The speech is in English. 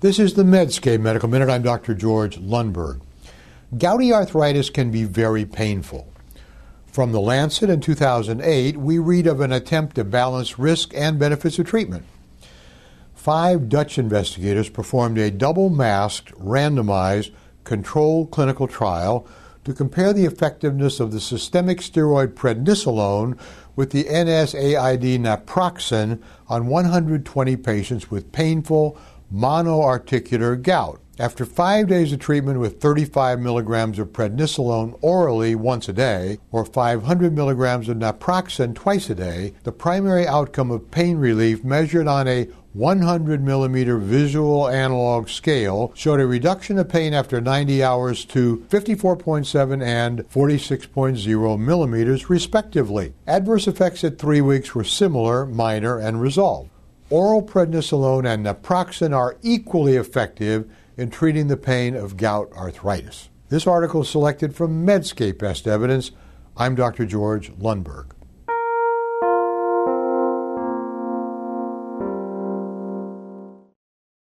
This is the Medscape Medical Minute. I'm Dr. George Lundberg. Gouty arthritis can be very painful. From The Lancet in 2008, we read of an attempt to balance risk and benefits of treatment. Five Dutch investigators performed a double masked, randomized, controlled clinical trial to compare the effectiveness of the systemic steroid prednisolone with the NSAID naproxen on 120 patients with painful monoarticular gout. After five days of treatment with 35 milligrams of prednisolone orally once a day or 500 milligrams of naproxen twice a day, the primary outcome of pain relief measured on a 100 millimeter visual analog scale showed a reduction of pain after 90 hours to 54.7 and 46.0 millimeters, respectively. Adverse effects at three weeks were similar, minor, and resolved. Oral prednisolone and naproxen are equally effective in treating the pain of gout arthritis. This article is selected from Medscape Best Evidence. I'm Dr. George Lundberg.